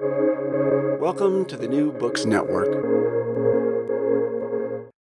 Welcome to the New Books Network.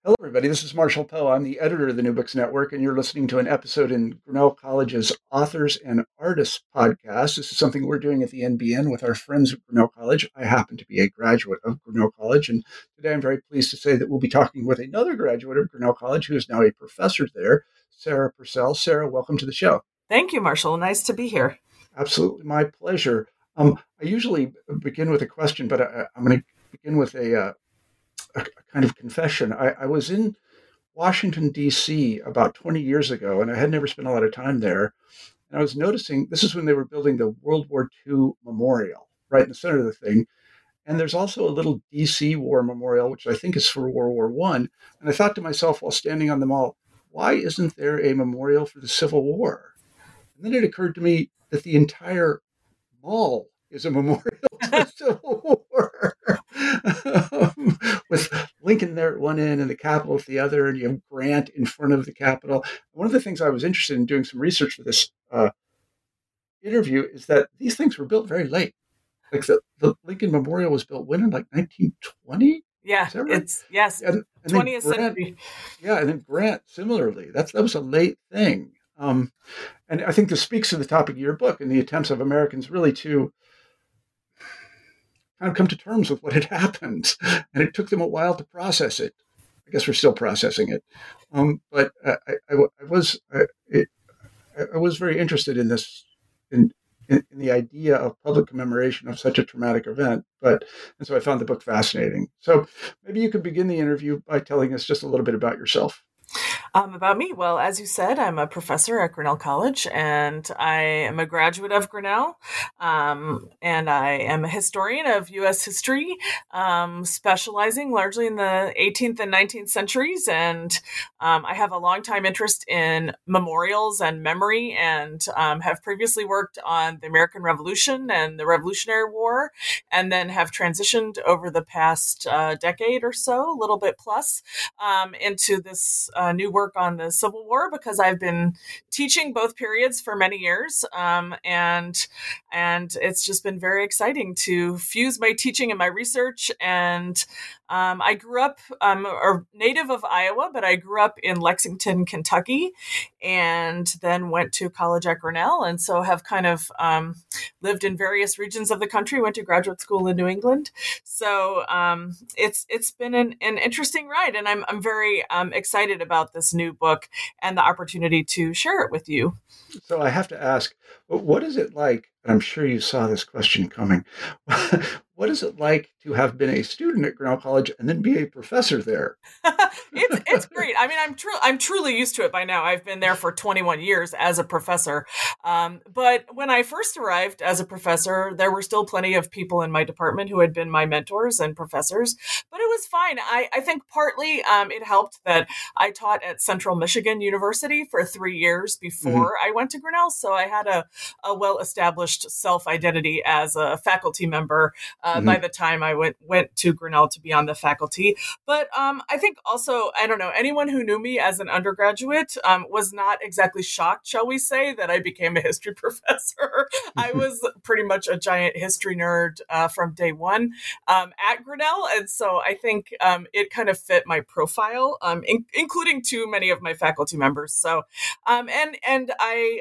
Hello, everybody. This is Marshall Poe. I'm the editor of the New Books Network, and you're listening to an episode in Grinnell College's Authors and Artists podcast. This is something we're doing at the NBN with our friends at Grinnell College. I happen to be a graduate of Grinnell College, and today I'm very pleased to say that we'll be talking with another graduate of Grinnell College who is now a professor there, Sarah Purcell. Sarah, welcome to the show. Thank you, Marshall. Nice to be here. Absolutely, my pleasure. Um, I usually begin with a question, but I, am going to begin with a, uh, a, kind of confession. I, I was in Washington, D.C. about 20 years ago, and I had never spent a lot of time there. And I was noticing this is when they were building the World War II memorial right in the center of the thing. And there's also a little DC War memorial, which I think is for World War One. And I thought to myself while standing on the mall, why isn't there a memorial for the Civil War? And then it occurred to me that the entire mall is a memorial to the Civil War, um, with Lincoln there at one end and the Capitol at the other, and you have Grant in front of the Capitol. One of the things I was interested in doing some research for this uh, interview is that these things were built very late. Like the, the Lincoln Memorial was built when in like 1920. Yeah, right? it's yes, and, and 20th Grant, century. Yeah, and then Grant similarly. That's that was a late thing. Um, and I think this speaks to the topic of your book and the attempts of Americans really to kind of come to terms with what had happened. And it took them a while to process it. I guess we're still processing it. Um, but I, I, I was I, it, I was very interested in this in, in, in, the idea of public commemoration of such a traumatic event. But and so I found the book fascinating. So maybe you could begin the interview by telling us just a little bit about yourself. Um, about me, well, as you said, I'm a professor at Grinnell College, and I am a graduate of Grinnell, um, and I am a historian of U.S. history, um, specializing largely in the 18th and 19th centuries. And um, I have a long time interest in memorials and memory, and um, have previously worked on the American Revolution and the Revolutionary War, and then have transitioned over the past uh, decade or so, a little bit plus, um, into this. Uh, new work on the Civil War because I've been teaching both periods for many years, um, and and it's just been very exciting to fuse my teaching and my research. And um, I grew up, a native of Iowa, but I grew up in Lexington, Kentucky, and then went to college at Grinnell, and so have kind of um, lived in various regions of the country. Went to graduate school in New England, so um, it's it's been an, an interesting ride, and I'm I'm very um, excited about this new book and the opportunity to share it with you. So I have to ask, what is it like? And I'm sure you saw this question coming. what is it like to have been a student at Grinnell College and then be a professor there? it's it's great. I mean, I'm true. I'm truly used to it by now. I've been there for 21 years as a professor. Um, but when I first arrived as a professor, there were still plenty of people in my department who had been my mentors and professors. But it was fine. I, I think partly um, it helped that I taught at Central Michigan University for three years before mm-hmm. I went to Grinnell, so I had a, a well established self identity as a faculty member. Uh, uh, mm-hmm. by the time I went went to Grinnell to be on the faculty. But um, I think also I don't know anyone who knew me as an undergraduate um, was not exactly shocked, shall we say, that I became a history professor. I was pretty much a giant history nerd uh, from day one um, at Grinnell, and so I think um, it kind of fit my profile, um, in- including too many of my faculty members. So, um, and and I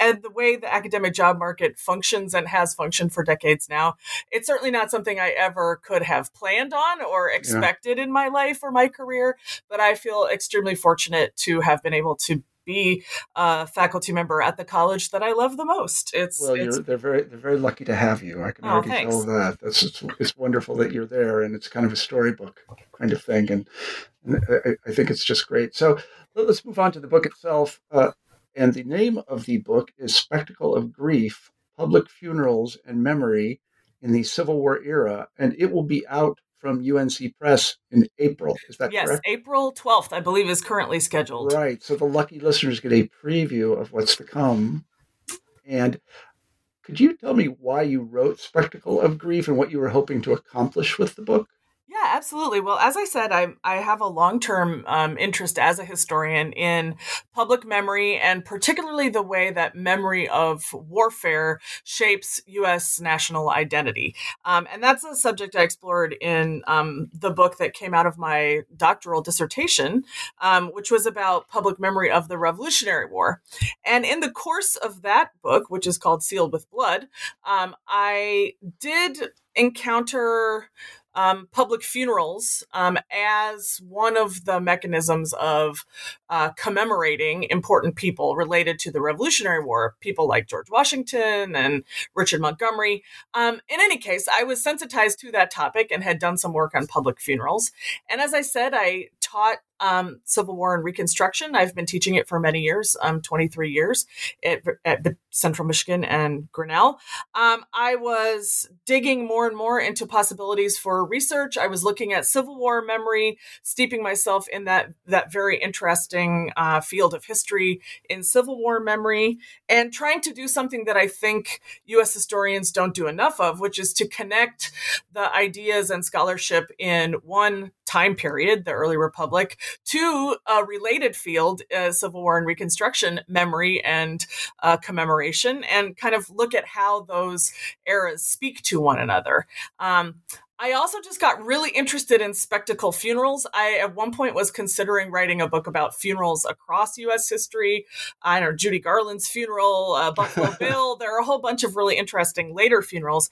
and the way the academic job market functions and has functioned for decades now, it's certainly not something I ever could have planned on or expected yeah. in my life or my career. But I feel extremely fortunate to have been able to be a faculty member at the college that I love the most. It's well, it's, they're very they're very lucky to have you. I can oh, already thanks. tell that. That's it's, it's, wonderful that you're there, and it's kind of a storybook kind of thing, and, and I, I, think it's just great. So let's move on to the book itself. Uh, and the name of the book is Spectacle of Grief Public Funerals and Memory in the Civil War Era. And it will be out from UNC Press in April. Is that yes, correct? Yes, April 12th, I believe, is currently scheduled. Right. So the lucky listeners get a preview of what's to come. And could you tell me why you wrote Spectacle of Grief and what you were hoping to accomplish with the book? Yeah, absolutely. Well, as I said, I I have a long term um, interest as a historian in public memory and particularly the way that memory of warfare shapes U.S. national identity. Um, and that's a subject I explored in um, the book that came out of my doctoral dissertation, um, which was about public memory of the Revolutionary War. And in the course of that book, which is called Sealed with Blood, um, I did encounter um, public funerals um, as one of the mechanisms of uh, commemorating important people related to the Revolutionary War, people like George Washington and Richard Montgomery. Um, in any case, I was sensitized to that topic and had done some work on public funerals. And as I said, I taught um, Civil War and Reconstruction. I've been teaching it for many years, um, 23 years at, at Central Michigan and Grinnell. Um, I was digging more and more into possibilities for research. I was looking at Civil War memory, steeping myself in that that very interesting uh, field of history in Civil War memory, and trying to do something that I think U.S. historians don't do enough of, which is to connect the ideas and scholarship in one time period, the early republic, to a related field, uh, Civil War and Reconstruction memory and uh, commemoration, and kind of look at how those eras speak to one another. Um, I also just got really interested in spectacle funerals. I at one point was considering writing a book about funerals across U.S. history. I know Judy Garland's funeral, uh, Buffalo Bill. There are a whole bunch of really interesting later funerals.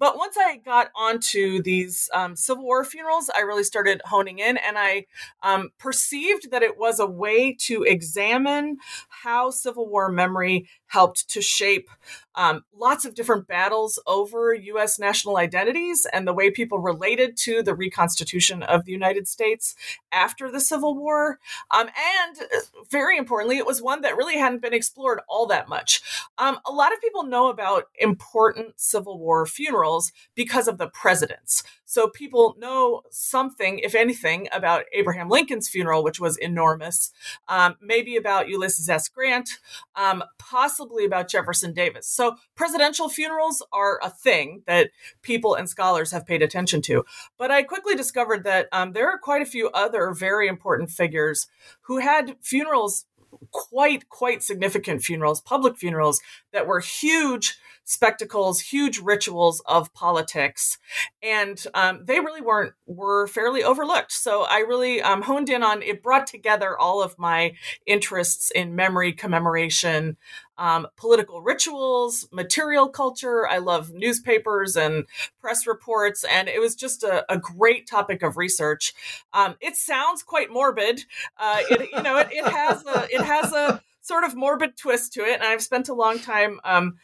But once I got onto these um, Civil War funerals, I really started honing in, and I um, perceived that it was a way to examine how Civil War memory helped to shape um, lots of different battles over U.S. national identities and the way people related to the reconstitution of the United States after the Civil War. Um, and uh, very importantly, it was one that really hadn't been explored all that much. Um, a lot of people know about important Civil War funerals because of the presidents. So people know something, if anything, about Abraham Lincoln's funeral, which was enormous, um, maybe about Ulysses S. Grant, um, possibly about Jefferson Davis. So presidential funerals are a thing that people and scholars have paid attention to. But I quickly discovered that um, there are quite a few other very important figures who had funerals quite quite significant funerals public funerals that were huge spectacles, huge rituals of politics, and um, they really weren't were fairly overlooked. So I really um, honed in on it. Brought together all of my interests in memory, commemoration, um, political rituals, material culture. I love newspapers and press reports, and it was just a, a great topic of research. Um, it sounds quite morbid. Uh, it, you know, it, it has a it has a sort of morbid twist to it. And I've spent a long time um,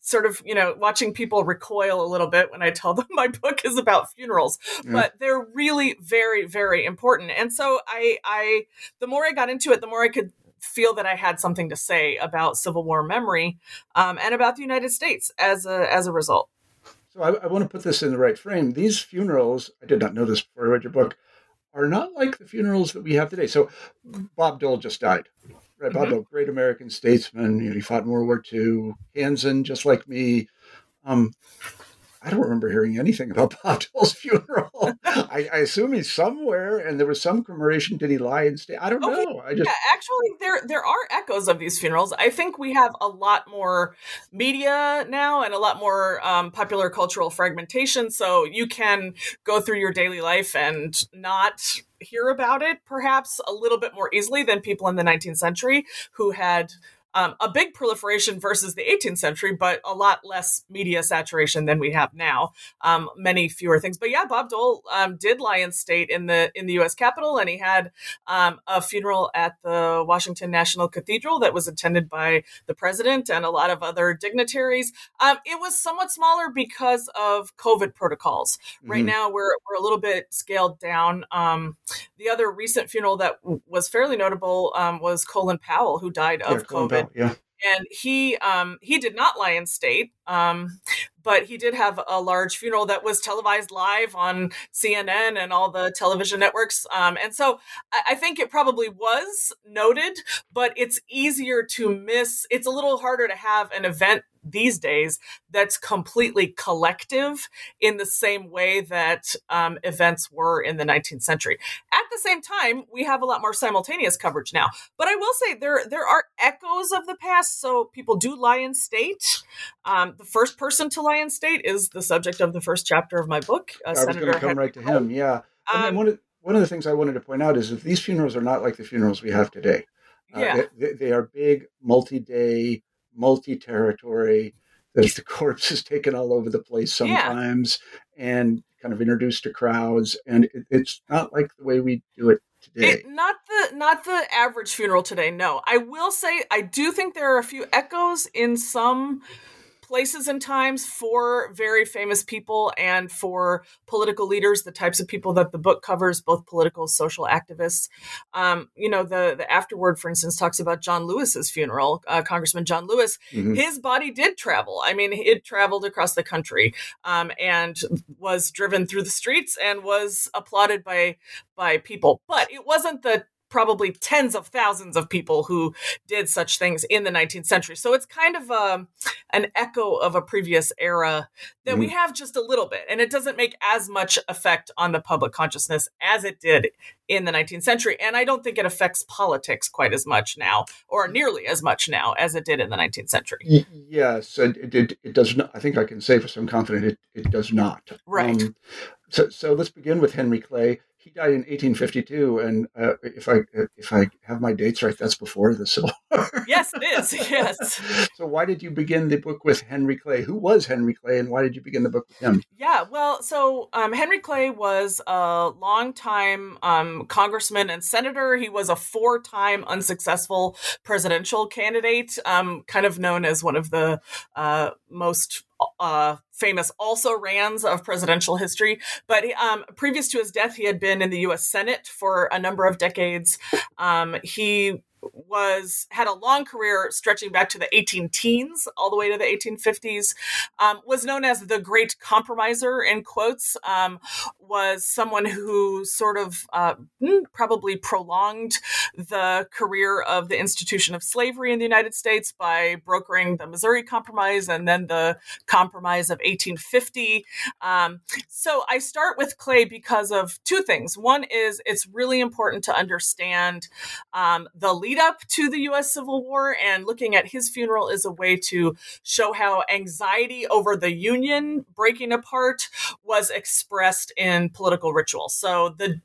sort of, you know, watching people recoil a little bit when I tell them my book is about funerals, mm. but they're really very, very important. And so I, I, the more I got into it, the more I could feel that I had something to say about Civil War memory um, and about the United States as a, as a result. So I, I want to put this in the right frame. These funerals, I did not know this before I read your book, are not like the funerals that we have today. So Bob Dole just died. Bob mm-hmm. Great American statesman. You know, he fought in World War II, Kansan, just like me. Um, I don't remember hearing anything about Bob Dole's funeral. I, I, assume he's somewhere, and there was some commemoration. Did he lie and stay? I don't okay. know. I just yeah, actually, there there are echoes of these funerals. I think we have a lot more media now and a lot more um, popular cultural fragmentation. So you can go through your daily life and not hear about it, perhaps a little bit more easily than people in the 19th century who had um, a big proliferation versus the 18th century, but a lot less media saturation than we have now. Um, many fewer things, but yeah, Bob Dole um, did lie in state in the in the U.S. Capitol, and he had um, a funeral at the Washington National Cathedral that was attended by the president and a lot of other dignitaries. Um, it was somewhat smaller because of COVID protocols. Right mm-hmm. now, we're we're a little bit scaled down. Um, the other recent funeral that w- was fairly notable was Colin Powell, who died of yeah, Yeah. And he um, he did not lie in state, um, but he did have a large funeral that was televised live on CNN and all the television networks. Um, and so I, I, think it probably was noted, but it's easier to miss. It's a little harder to have an event these days that's completely collective in the same way that um, events were in the 19th century. At the same time, we have a lot more simultaneous coverage now. But I will say there there are echoes of the past. So people do lie in state. Um, the first person to lie in state is the subject of the first chapter of my book. Uh, I was going to come right to him. Yeah. Um, and one of one of the things I wanted to point out is that these funerals are not like the funerals we have today. Uh, yeah. They, they, are big, multi-day, multi-territory. There's the corpse is taken all over the place sometimes, yeah. and kind of introduced to crowds. And it, it's not like the way we do it today. It, not the not the average funeral today. No, I will say I do think there are a few echoes in some places and times for very famous people and for political leaders, the types of people that the book covers, both political, social activists. Um, you know, the the afterword, for instance, talks about John Lewis's funeral, uh, Congressman John Lewis. Mm-hmm. His body did travel. I mean, it traveled across the country um, and was driven through the streets and was applauded by by people. But it wasn't the probably tens of thousands of people who did such things in the 19th century. So it's kind of um, an echo of a previous era that mm-hmm. we have just a little bit. And it doesn't make as much effect on the public consciousness as it did in the 19th century. And I don't think it affects politics quite as much now, or nearly as much now as it did in the 19th century. yes, it, it, it does not. I think I can say for some confidence it, it does not. Right. Um, so, so let's begin with Henry Clay he died in 1852, and uh, if I if I have my dates right, that's before the Civil War. yes, it is. Yes. so, why did you begin the book with Henry Clay? Who was Henry Clay, and why did you begin the book with him? Yeah, well, so um, Henry Clay was a longtime um, congressman and senator. He was a four-time unsuccessful presidential candidate, um, kind of known as one of the uh, most uh, famous also rans of presidential history. But um, previous to his death, he had been in the U.S. Senate for a number of decades. Um, he was had a long career stretching back to the 18 teens all the way to the 1850s um, was known as the great compromiser in quotes um, was someone who sort of uh, hmm, probably prolonged the career of the institution of slavery in the united states by brokering the missouri compromise and then the compromise of 1850 um, so i start with clay because of two things. One is it's really important to understand um, the lead up to the US Civil War, and looking at his funeral is a way to show how anxiety over the Union breaking apart was expressed in political ritual. So the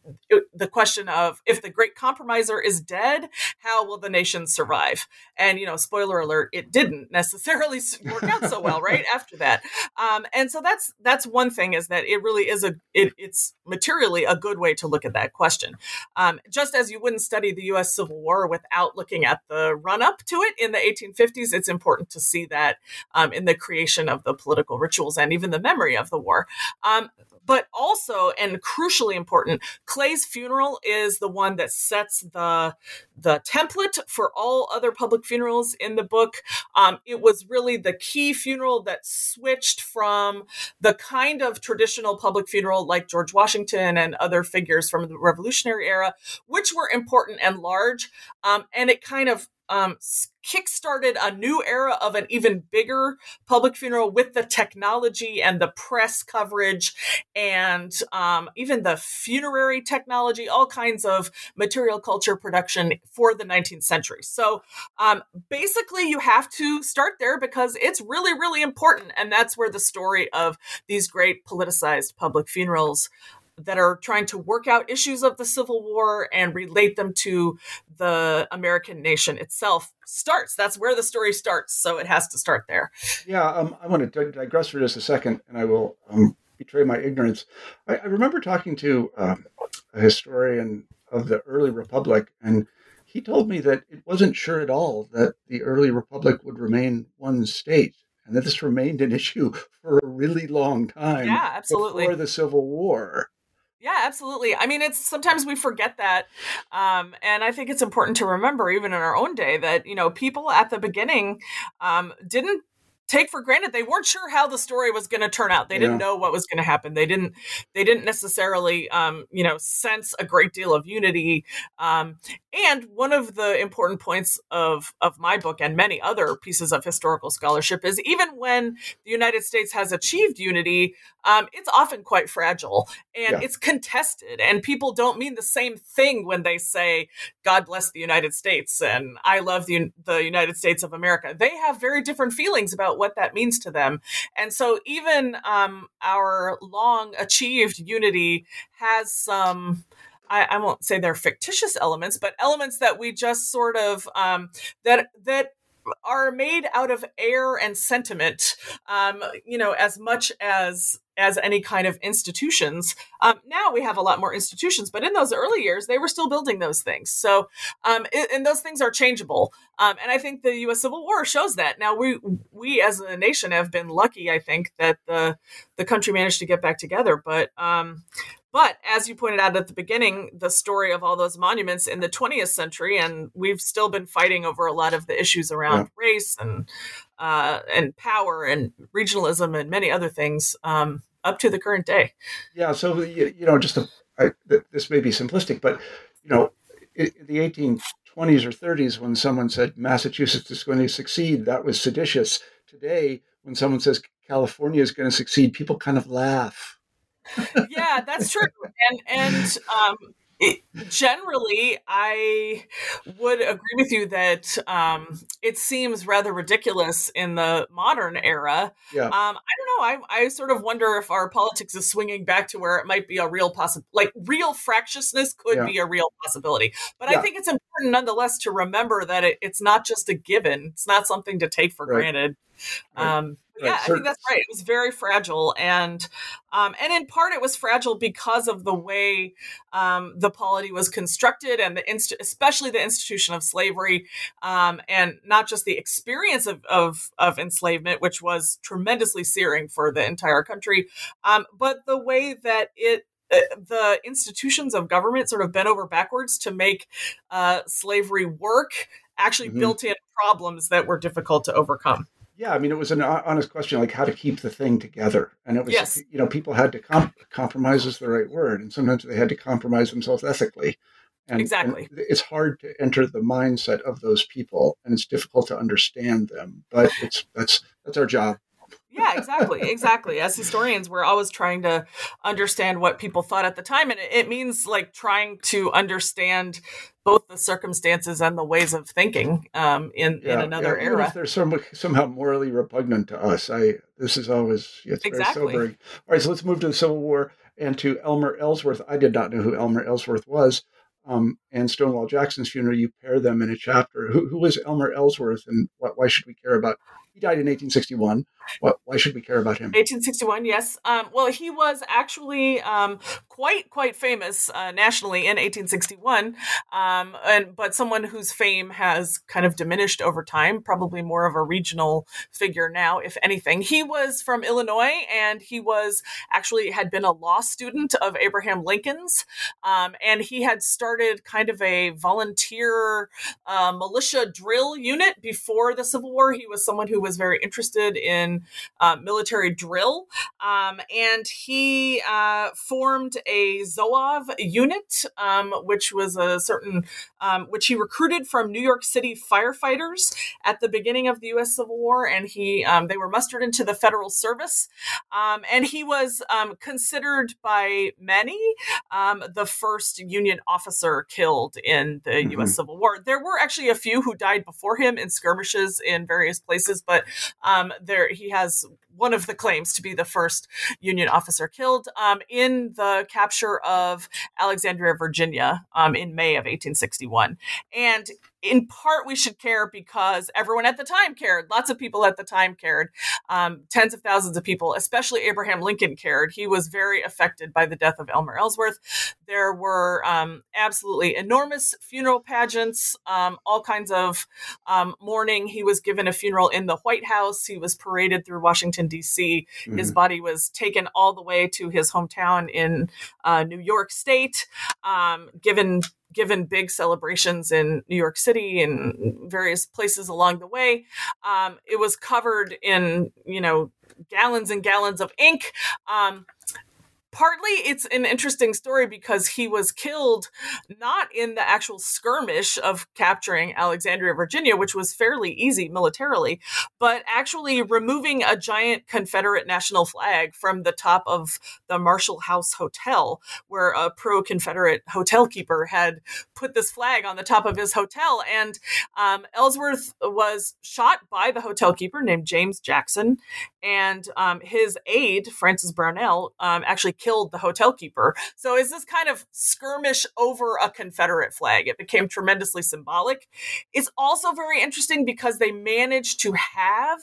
the question of if the great compromiser is dead, how will the nation survive? And you know, spoiler alert, it didn't necessarily work out so well, right? After that, um, and so that's that's one thing is that it really is a it, it's materially a good way to look at that question. Um, just as you wouldn't study the U.S. Civil War without without looking at the run up to it in the 1850s, it's important to see that um, in the creation of the political rituals and even the memory of the war. Um, but also, and crucially important, Clay's funeral is the one that sets the the template for all other public funerals in the book. Um, it was really the key funeral that switched from the kind of traditional public funeral like George Washington and other figures from the Revolutionary era, which were important and large, um, and it kind of um, kickstarted a new era of an even bigger public funeral with the technology and the press coverage and um, even the funerary technology, all kinds of material culture production for the 19th century. So um, basically, you have to start there because it's really, really important. And that's where the story of these great politicized public funerals that are trying to work out issues of the Civil War and relate them to the American nation itself starts. That's where the story starts. So it has to start there. Yeah, um, I want to digress for just a second, and I will um, betray my ignorance. I, I remember talking to uh, a historian of the early Republic, and he told me that it wasn't sure at all that the early Republic would remain one state and that this remained an issue for a really long time. Yeah, absolutely. Before the Civil War. Yeah, absolutely. I mean, it's sometimes we forget that. Um, and I think it's important to remember, even in our own day, that, you know, people at the beginning um, didn't take for granted they weren't sure how the story was going to turn out. They didn't know what was going to happen. They didn't they didn't necessarily um, you know sense a great deal of unity um, and one of the important points of of my book and many other pieces of historical scholarship is even when the united states has achieved unity um, it's often quite fragile and yeah. it's contested and people don't mean the same thing when they say god bless the united states and i love the, the united states of america. They have very different feelings about what that means to them. And so even um, our long achieved unity has some I, I, won't say they're fictitious elements, but elements that we just sort of um, that that are made out of air and sentiment, um, you know, as much as as any kind of institutions. Um, now we have a lot more institutions, but in those early years, they were still building those things. So, um, it, and those things are changeable. Um, and I think the U.S. Civil War shows that. Now we we as a nation have been lucky, I think, that the the country managed to get back together. But um, but as you pointed out at the beginning, the story of all those monuments in the 20th century, and we've still been fighting over a lot of the issues around yeah. race and uh, and power and regionalism and many other things um, up to the current day. Yeah. So you, know, just a, I, this may be simplistic, but you know, in the 1820s or 30s, when someone said Massachusetts is going to succeed, that was seditious. Today, when someone says California is going to succeed, people kind of laugh yeah, that's true. And and um, it, generally, I would agree with you that um, it seems rather ridiculous in the modern era. Yeah. Um, I don't know. I, I sort of wonder if our politics is swinging back to where it might be a real possible, like real fractiousness could yeah. be a real possibility. But yeah. I think it's important nonetheless to remember that it, it's not just a given. It's not something to take for right. granted. Right. Um, yeah, I think that's right. It was very fragile, and um, and in part it was fragile because of the way um, the polity was constructed, and the inst- especially the institution of slavery, um, and not just the experience of, of, of enslavement, which was tremendously searing for the entire country, um, but the way that it uh, the institutions of government sort of bent over backwards to make uh, slavery work actually mm-hmm. built in problems that were difficult to overcome. Yeah, I mean, it was an honest question, like how to keep the thing together, and it was, yes. you know, people had to comp- compromise is the right word, and sometimes they had to compromise themselves ethically. And, exactly, and it's hard to enter the mindset of those people, and it's difficult to understand them. But it's that's that's our job yeah, exactly, exactly. As historians, we're always trying to understand what people thought at the time, and it means like trying to understand both the circumstances and the ways of thinking um, in yeah, in another yeah, era. They're some, somehow morally repugnant to us, I this is always it's exactly. very sobering. All right, so let's move to the Civil War and to Elmer Ellsworth. I did not know who Elmer Ellsworth was. Um, and Stonewall Jackson's funeral, you pair them in a chapter. Who, who was Elmer Ellsworth, and what, why should we care about he died in 1861. What, why should we care about him? 1861, yes. Um, well, he was actually um, quite quite famous uh, nationally in 1861, um, and but someone whose fame has kind of diminished over time. Probably more of a regional figure now, if anything. He was from Illinois, and he was actually had been a law student of Abraham Lincoln's, um, and he had started kind of a volunteer uh, militia drill unit before the Civil War. He was someone who was very interested in uh, military drill, um, and he uh, formed a Zouave unit, um, which was a certain, um, which he recruited from New York City firefighters at the beginning of the U.S. Civil War, and he um, they were mustered into the federal service, um, and he was um, considered by many the first Union officer killed in the mm-hmm. U.S. Civil War. There were actually a few who died before him in skirmishes in various places, but but um, there he has one of the claims to be the first Union officer killed um, in the capture of Alexandria, Virginia, um, in May of 1861. And in part, we should care because everyone at the time cared. Lots of people at the time cared. Um, tens of thousands of people, especially Abraham Lincoln, cared. He was very affected by the death of Elmer Ellsworth. There were um, absolutely enormous funeral pageants, um, all kinds of um, mourning. He was given a funeral in the White House. He was paraded through Washington D.C. Mm-hmm. His body was taken all the way to his hometown in uh, New York State, um, given given big celebrations in New York City and various places along the way. Um, it was covered in, you know, gallons and gallons of ink. Um, partly it's an interesting story because he was killed not in the actual skirmish of capturing Alexandria, Virginia, which was fairly easy militarily, but actually removing a giant Confederate national flag from the top of the Marshall House Hotel, where a pro Confederate hotel keeper had put this flag on the top of his hotel. And um, Ellsworth was shot by the hotel keeper named James Jackson, and um, his aide, Francis Brownell, um, actually killed the hotel keeper. So is this kind of skirmish over a Confederate flag? It became tremendously symbolic. It's also very interesting because they managed to have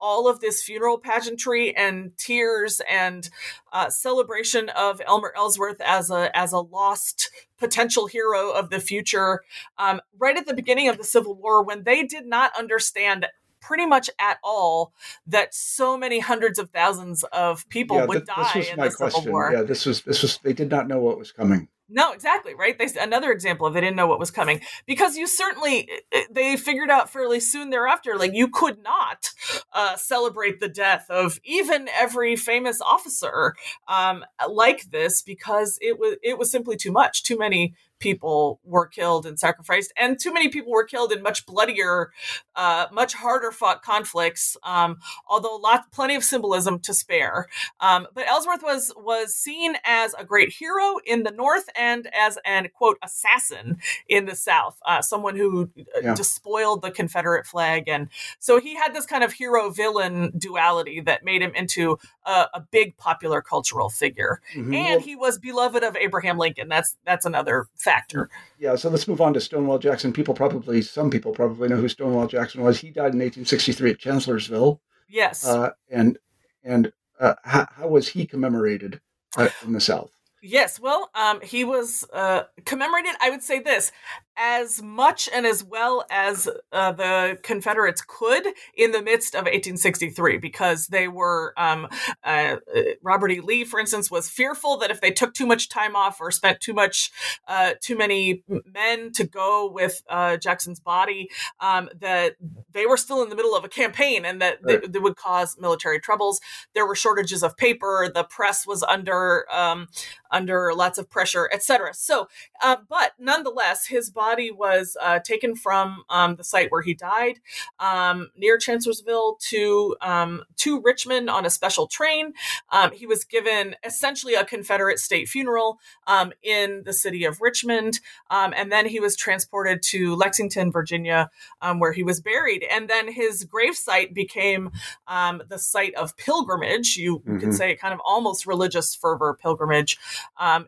all of this funeral pageantry and tears and uh, celebration of Elmer Ellsworth as a as a lost potential hero of the future um, right at the beginning of the Civil War when they did not understand pretty much at all that so many hundreds of thousands of people yeah, would th- die in the question. Civil War. Yeah, this was this was they did not know what was coming. No, exactly right. They another example of they didn't know what was coming because you certainly they figured out fairly soon thereafter like you could not uh, celebrate the death of even every famous officer um, like this because it was it was simply too much. Too many people were killed and sacrificed, and too many people were killed in much bloodier, uh, much harder fought conflicts. Um, although lot, plenty of symbolism to spare. Um, but Ellsworth was was seen as a great hero in the North and as an quote assassin in the South, uh, someone who uh, yeah. despoiled the Confederate flag, and so he had this kind of hero villain duality that made him into a, a big popular cultural figure, mm-hmm. and he was beloved of Abraham Lincoln. That's that's another fact factor. Yeah, so let's move on to Stonewall Jackson. People probably, some people probably know who Stonewall Jackson was. He died in 1863 at Chancellorsville. Yes. Uh, and and uh, how, how, was he commemorated uh, in the South? Yes, well, um, he was uh, commemorated. I would say this as much and as well as uh, the Confederates could in the midst of 1863, because they were, um, uh, Robert E. Lee, for instance, was fearful that if they took too much time off or spent too much, uh, too many men to go with uh, Jackson's body, um, that they were still in the middle of a campaign and that right. they, they, would cause military troubles. There were shortages of paper. The press was under um, under lots of pressure, etc. So, uh, but nonetheless, his body was uh, taken from um, the site where he died um, near Chancellorsville to um, to Richmond on a special train. Um, he was given essentially a Confederate state funeral um, in the city of Richmond, um, and then he was transported to Lexington, Virginia, where he was buried. And then his gravesite became the site of pilgrimage. You mm-hmm. could say kind of almost religious fervor pilgrimage.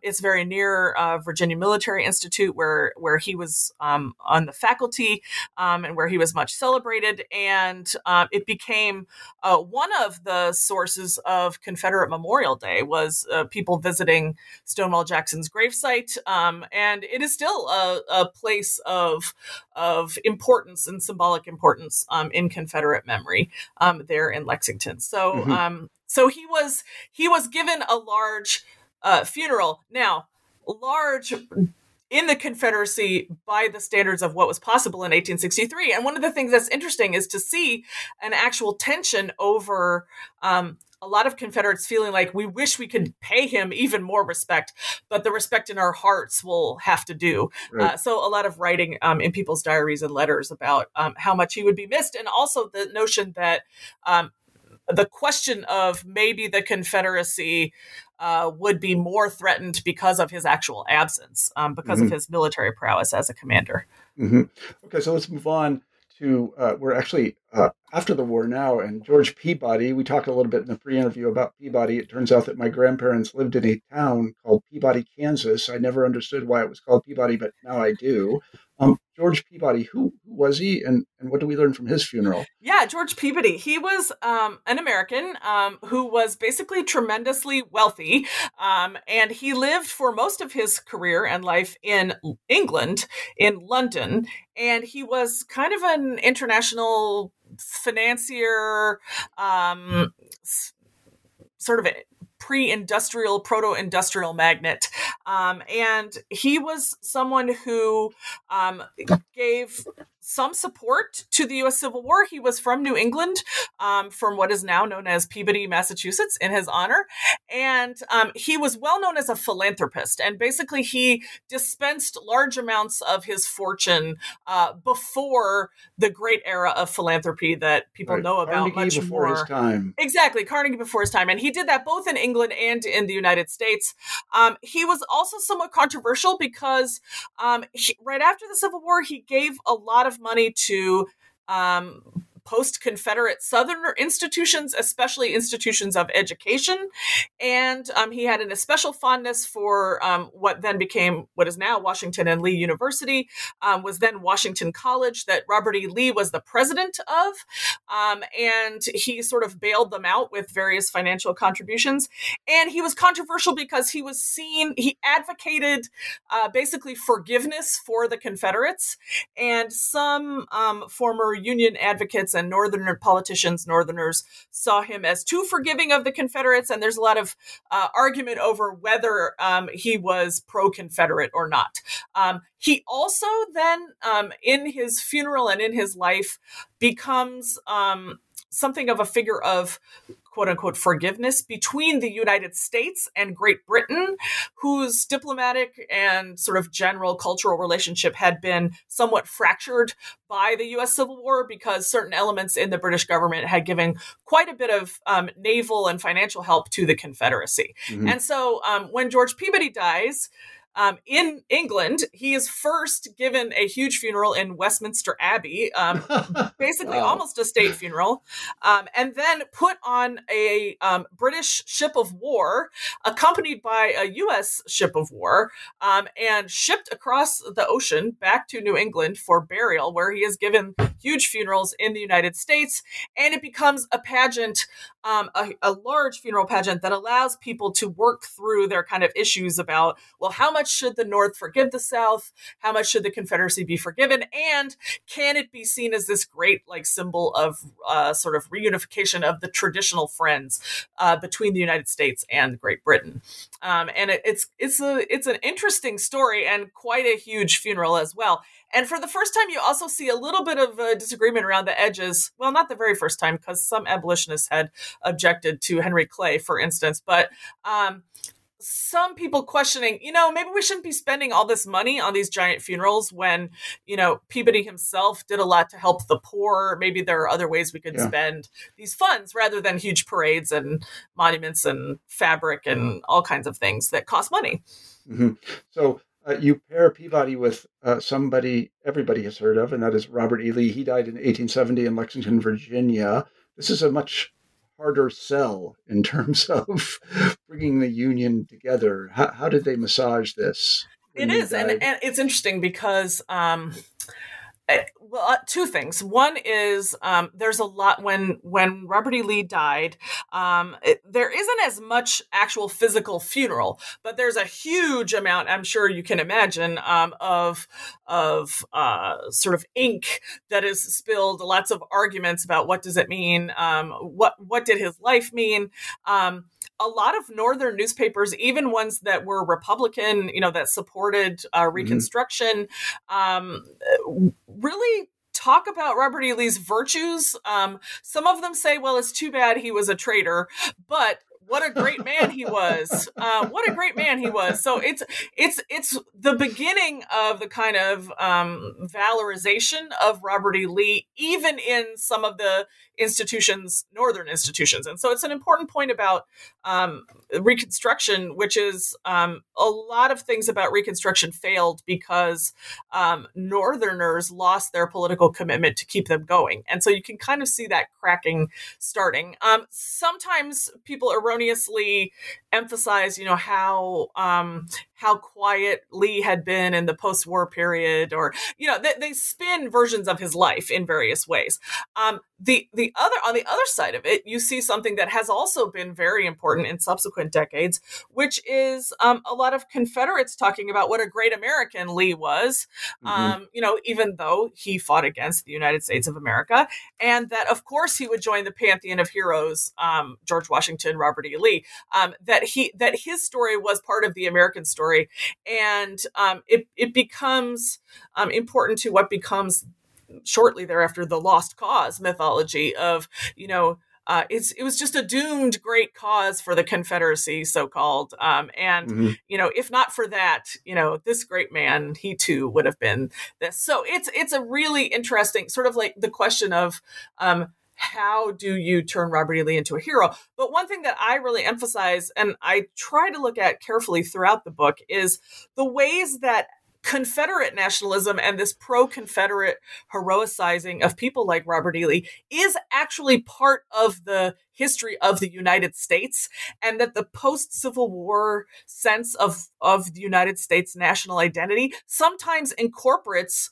It's very near uh, Virginia Military Institute, where where he was um, on the faculty um, and where he was much celebrated. And uh, it became uh, one of the sources of Confederate Memorial Day was uh, people visiting Stonewall Jackson's gravesite. Um, and it is still a, a, place of, of importance and symbolic importance um, in Confederate memory um, there in Lexington. So, mm-hmm. Um, so he was he was given a large uh, funeral. Now, large in the Confederacy by the standards of what was possible in 1863. And one of the things that's interesting is to see an actual tension over um, a lot of Confederates feeling like we wish we could pay him even more respect, but the respect in our hearts will have to do. Right. Uh, so, a lot of writing um, in people's diaries and letters about um, how much he would be missed, and also the notion that um, the question of maybe the Confederacy uh, would be more threatened because of his actual absence, um, because mm-hmm. of his military prowess as a commander. Mm-hmm. Okay, so let's move on to uh, we're actually uh, after the war now, and George Peabody. We talked a little bit in the pre-interview about Peabody. It turns out that my grandparents lived in a town called Peabody, Kansas. I never understood why it was called Peabody, but now I do. Um, George Peabody, who, who, was he, and, and what do we learn from his funeral? Yeah, George Peabody. He was um, an American um, who was basically tremendously wealthy, um, and he lived for most of his career and life in England, in London, and he was kind of an international financier, um, sort of pre-industrial proto-industrial magnate Um, and he was someone who um, gave some support to the U.S. Civil War. He was from New England, um, from what is now known as Peabody, Massachusetts, in his honor. And um, he was well known as a philanthropist. And basically, he dispensed large amounts of his fortune uh, before the great era of philanthropy that people Right. know about Carnegie much before more. his time. Exactly, Carnegie before his time. And he did that both in England and in the United States. Um, he was also somewhat controversial because um, he, right after the Civil War, he gave a lot of money to. Um, Post Confederate Southerner institutions, especially institutions of education. And um, he had an especial fondness for um, what then became what is now Washington and Lee University, um, was then Washington College, that Robert E. Lee was the president of. Um, and he sort of bailed them out with various financial contributions. And he was controversial because he was seen, he advocated uh, basically forgiveness for the Confederates. And some um, former Union advocates and Northern politicians, Northerners, saw him as too forgiving of the Confederates. And there's a lot of uh, argument over whether um, he was pro Confederate or not. Um, he also then, um, in his funeral and in his life, becomes um, something of a figure of quote unquote forgiveness between the United States and Great Britain, whose diplomatic and sort of general cultural relationship had been somewhat fractured by the US Civil War because certain elements in the British government had given quite a bit of um, naval and financial help to the Confederacy. Mhm. And so um, when George Peabody dies, um, in England, he is first given a huge funeral in Westminster Abbey, um, basically Wow. almost a state funeral, um, and then put on a um, British ship of war, accompanied by a U.S. ship of war, um, and shipped across the ocean back to New England for burial, where he is given huge funerals in the United States, and it becomes a pageant, um, a, a large funeral pageant that allows people to work through their kind of issues about, well, how much should the North forgive the South? How much should the Confederacy be forgiven? And can it be seen as this great like symbol of uh, sort of reunification of the traditional friends uh, between the United States and Great Britain? Um, and it, it's it's a it's an interesting story and quite a huge funeral as well. And for the first time, you also see a little bit of a disagreement around the edges. Well, not the very first time, because some abolitionists had objected to Henry Clay, for instance, but um, some people questioning, you know, maybe we shouldn't be spending all this money on these giant funerals when, you know, Peabody himself did a lot to help the poor. Maybe there are other ways we could Yeah. spend these funds rather than huge parades and monuments and fabric and all kinds of things that cost money. Mhm. So uh, you pair Peabody with uh, somebody everybody has heard of, and that is Robert E. Lee. He died in 1870 in Lexington, Virginia. This is a much harder sell in terms of bringing the Union together. How, how did they massage this? It is, and, and it's interesting because um, eh, well, uh, two things. One is um, there's a lot when when Robert E. Lee died. Um, it, there isn't as much actual physical funeral, but there's a huge amount. I'm sure you can imagine um, of of uh, sort of ink that is spilled. Lots of arguments about what does it mean. Um, what what did his life mean? Um, a lot of northern newspapers, even ones that were Republican, you know, that supported uh, Reconstruction, um, really talk about Robert E. Lee's virtues. Um, some of them say, well, it's too bad he was a traitor, but what a great man he was uh, what a great man he was so it's it's it's the beginning of the kind of um, valorization of robert e lee even in some of the institutions northern institutions. And so it's an important point about um, reconstruction which is um, a lot of things about reconstruction failed because um, northerners lost their political commitment to keep them going. And so you can kind of see that cracking starting. Um, sometimes people erroneously emphasize you know how um, how quiet lee had been in the post-war period or you know they, they spin versions of his life in various ways um, the the other on the other side of it you see something that has also been very important in subsequent decades which is um, a lot of confederates talking about what a great american lee was Mhm. um, you know even though he fought against the united states of america and that of course he would join the pantheon of heroes um, george washington robert e lee um, that that he that his story was part of the American story, and um, it it becomes um, important to what becomes shortly thereafter the lost cause mythology of you know uh, it's it was just a doomed great cause for the Confederacy, so called. Um, and mm-hmm. you know, if not for that, you know, this great man, he too would have been this. So it's it's a really interesting sort of like the question of. Um, how do you turn Robert E. Lee into a hero? But one thing that I really emphasize and I try to look at carefully throughout the book is the ways that Confederate nationalism and this pro Confederate heroicizing of people like Robert E. Lee is actually part of the history of the United States, and that the post Civil War sense of, of the United States national identity sometimes incorporates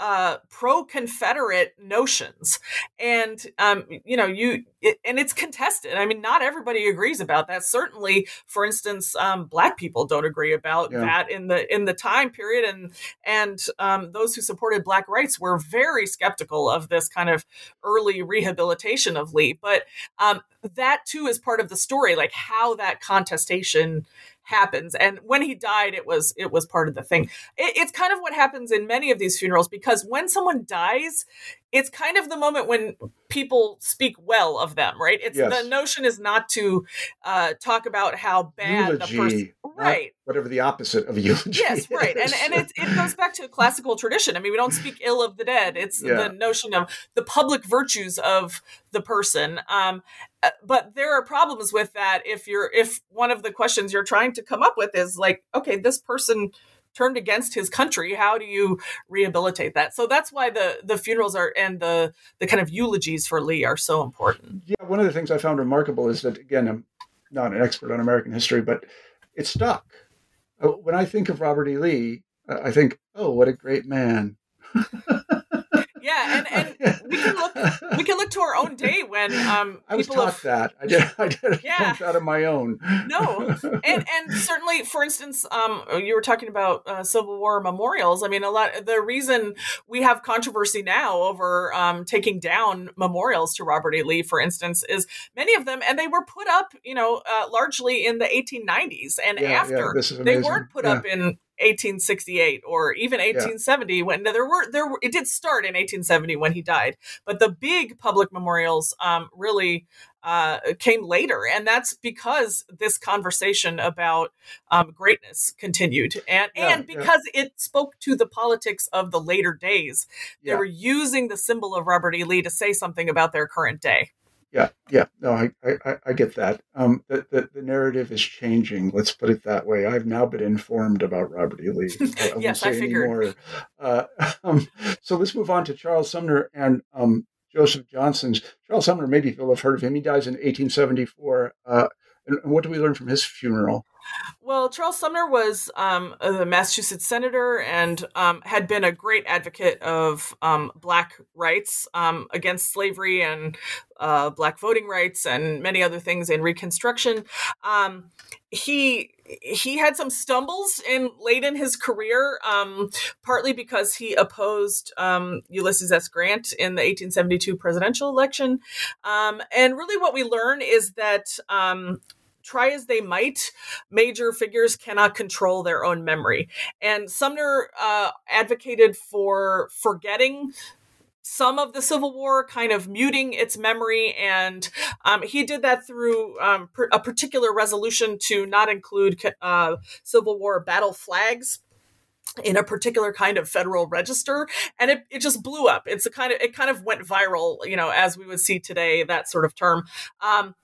uh, pro-Confederate notions, and um, you know, you it, and it's contested. I mean, not everybody agrees about that. Certainly, for instance, um, Black people don't agree about yeah. that in the in the time period, and and um, those who supported Black rights were very skeptical of this kind of early rehabilitation of Lee. But um, that too is part of the story, like how that contestation happens. And when he died it was it was part of the thing. It, it's kind of what happens in many of these funerals because when someone dies it's kind of the moment when people speak well of them, right? It's yes. the notion is not to uh, talk about how bad eulogy, the person, right? Whatever the opposite of eulogy. Yes, right, and and it, it goes back to a classical tradition. I mean, we don't speak ill of the dead. It's yeah. the notion of the public virtues of the person. Um, uh, but there are problems with that if you're if one of the questions you're trying to come up with is like, okay, this person turned against his country how do you rehabilitate that? So that's why the the funerals are and the the kind of eulogies for lee are so important. Yeah one of the things i found remarkable is that again i'm not an expert on american history but it stuck. Uh, when i think of robert e. Lee i think oh what a great man yeah, and, and we can look we can look to our own day when um I was taught have, that. I did I did yeah. out of my own. no. And and certainly for instance, um you were talking about uh, Civil War memorials. I mean a lot the reason we have controversy now over um taking down memorials to Robert E. Lee, for instance, is many of them and they were put up, you know, uh, largely in the 1890s and yeah, after yeah, they weren't put up in 1868 or even 1870 yeah. when there were there were, it did start in 1870 when he died but the big public memorials um, really uh, came later and that's because this conversation about um, greatness continued and yeah, and because yeah. it spoke to the politics of the later days they were using the symbol of robert e lee to say something about their current day yeah, yeah. No, I, I, I get that. Um, the, the, the narrative is changing. Let's put it that way. I've now been informed about Robert E. Lee. I, I yes, I figured. Uh, um, so let's move on to Charles Sumner and um, Joseph Johnston's. Charles Sumner, maybe you'll have heard of him. He dies in 1874. Uh, and, and what do we learn from his funeral? Well, Charles Sumner was um, a Massachusetts senator and um, had been a great advocate of um, Black rights um, against slavery and uh, Black voting rights and many other things in Reconstruction. Um, he he had some stumbles in late in his career, um, partly because he opposed Ulysses S. Grant in the 1872 presidential election, and really what we learn is that try as they might, major figures cannot control their own memory. And Sumner uh, advocated for forgetting some of the Civil War, kind of muting its memory. And um, he did that through um, a particular resolution to not include uh, Civil War battle flags in a particular kind of federal register and it, it just blew up it's a kind of it kind of went viral you know as we would see today that sort of term um,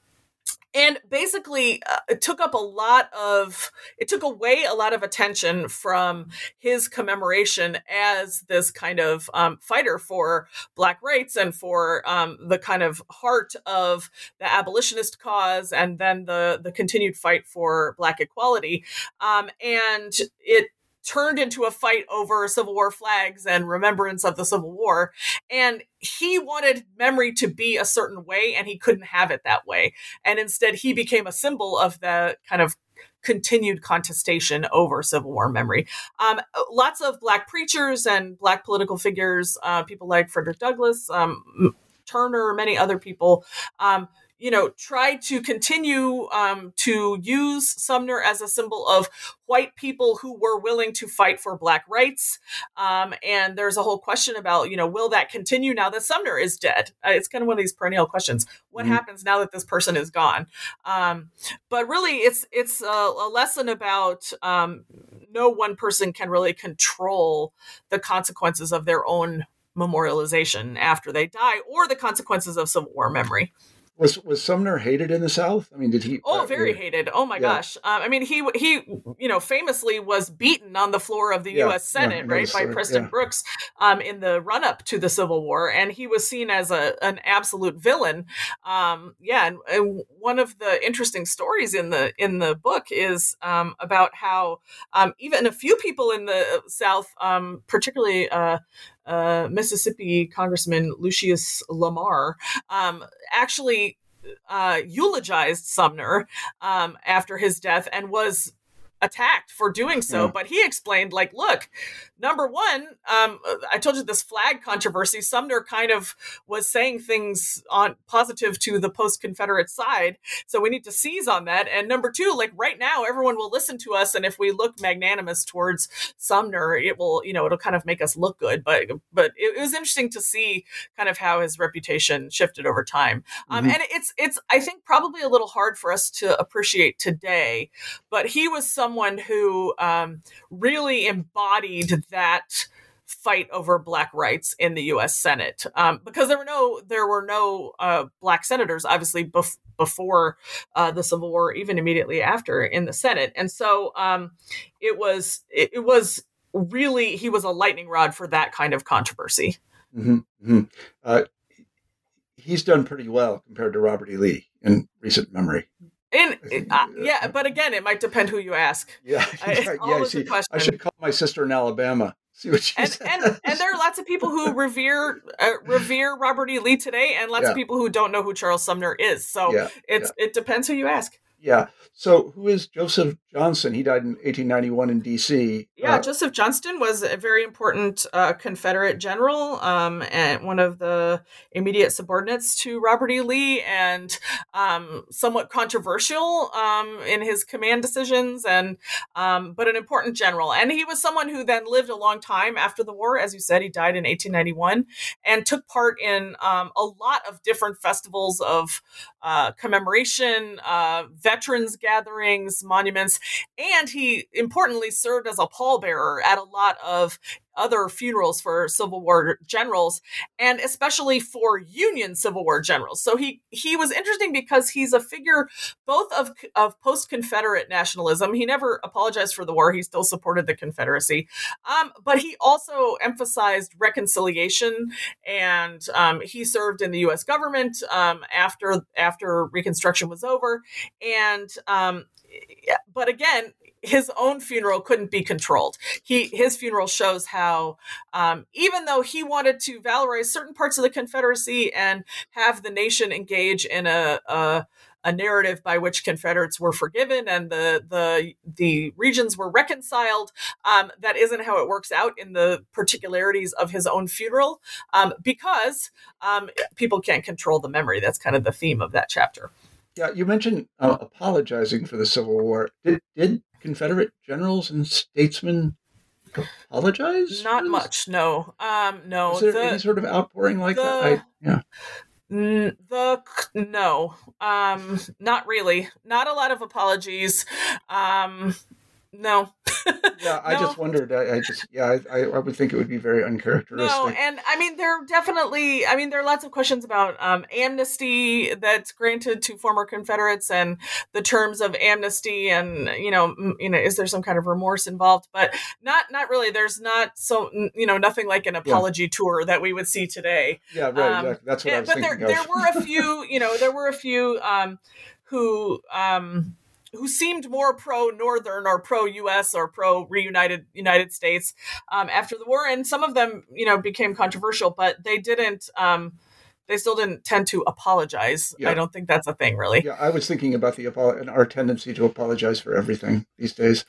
and basically uh, it took up a lot of it took away a lot of attention from his commemoration as this kind of um, fighter for black rights and for um, the kind of heart of the abolitionist cause and then the the continued fight for black equality. Um, and it turned into a fight over Civil War flags and remembrance of the Civil War. And he wanted memory to be a certain way, and he couldn't have it that way. And instead, he became a symbol of the kind of continued contestation over Civil War memory. Um, lots of Black preachers and Black political figures, uh, people like Frederick Douglass, um, Turner, many other people. Um, you know, tried to continue um, to use Sumner as a symbol of white people who were willing to fight for black rights. Um, and there's a whole question about, you know, will that continue now that Sumner is dead? Uh, it's kind of one of these perennial questions. What mm-hmm. happens now that this person is gone? Um, but really, it's it's a, a lesson about um, no one person can really control the consequences of their own memorialization after they die or the consequences of Civil War memory. Was was Sumner hated in the South? I mean, did he? Oh, uh, very yeah. hated. Oh my yeah. gosh. Um, I mean, he he you know famously was beaten on the floor of the yeah. U.S. Senate, right, by Preston Brooks, um, in the run up to the Civil War, and he was seen as a an absolute villain. Um, yeah, and, and, one of the interesting stories in the in the book is um, about how um, even a few people in the South, um, particularly. Uh, uh, Mississippi Congressman Lucius Lamar um, actually uh, eulogized Sumner um, after his death and was attacked for doing so. But he explained, like, look, number one, um, I told you this flag controversy. Sumner kind of was saying things on positive to the post Confederate side, so we need to seize on that. And number two, like right now, everyone will listen to us, and if we look magnanimous towards Sumner, it will, you know, it'll kind of make us look good. But but it, was interesting to see kind of how his reputation shifted over time. Um, mm-hmm. And it's it's I think probably a little hard for us to appreciate today, but he was someone who um, really embodied that fight over black rights in the U.S. Senate um, because there were no there were no uh, black senators obviously bef- before uh, the Civil War, even immediately after in the Senate, and so um, it was it, it, was really he was a lightning rod for that kind of controversy. Mm-hmm, mm-hmm. Uh, he's done pretty well compared to Robert E. Lee in recent memory. In, uh, yeah, but again, it might depend who you ask. Yeah, yeah. yeah see, I should call my sister in Alabama. See what she and, says. And, and there are lots of people who revere uh, revere Robert E. Lee today, and lots yeah. of people who don't know who Charles Sumner is. So yeah, it's it depends who you ask. Yeah. So, who is Joseph Johnston? He died in 1891 in D.C. Yeah, uh, Joseph Johnston was a very important uh, Confederate general um, and one of the immediate subordinates to Robert E. Lee, and um, somewhat controversial um, in his command decisions, and um, but an important general. And he was someone who then lived a long time after the war. As you said, he died in 1891 and took part in um, a lot of different festivals of uh, commemoration, uh, veterans gatherings, monuments, and he importantly served as a pallbearer at a lot of other funerals for Civil War generals, and especially for Union Civil War generals. So he he was interesting because he's a figure both of of post Confederate nationalism. He never apologized for the war; he still supported the Confederacy, um, but he also emphasized reconciliation, and um, he served in the U.S. government um, after after Reconstruction was over, and um, but again, his own funeral couldn't be controlled. He his funeral shows how um, even though he wanted to valorize certain parts of the Confederacy and have the nation engage in a, a a narrative by which Confederates were forgiven and the the the regions were reconciled. Um, that isn't how it works out in the particularities of his own funeral, um, because um, people can't control the memory. That's kind of the theme of that chapter. Yeah, you mentioned uh, apologizing for the Civil War. Did, did Confederate generals and statesmen apologize? Not much, no. Um, no. Is there the, any sort of outpouring like the, that? I, yeah. The no, um, not really. Not a lot of apologies. Um, no. yeah, I no. just wondered. I, I just, yeah, I, I, would think it would be very uncharacteristic. No, and I mean, there are definitely, I mean, there are lots of questions about um, amnesty that's granted to former Confederates and the terms of amnesty, and you know, you know, is there some kind of remorse involved? But not, not really. There's not so, you know, nothing like an apology yeah. tour that we would see today. Yeah, right. Um, exactly. That's what I was but thinking. But there, there were a few, you know, there were a few um, who. Um, who seemed more pro Northern or pro U.S. or pro reunited United States um, after the war, and some of them, you know, became controversial, but they didn't. Um, they still didn't tend to apologize. Yeah. I don't think that's a thing, really. Yeah, I was thinking about the and our tendency to apologize for everything these days.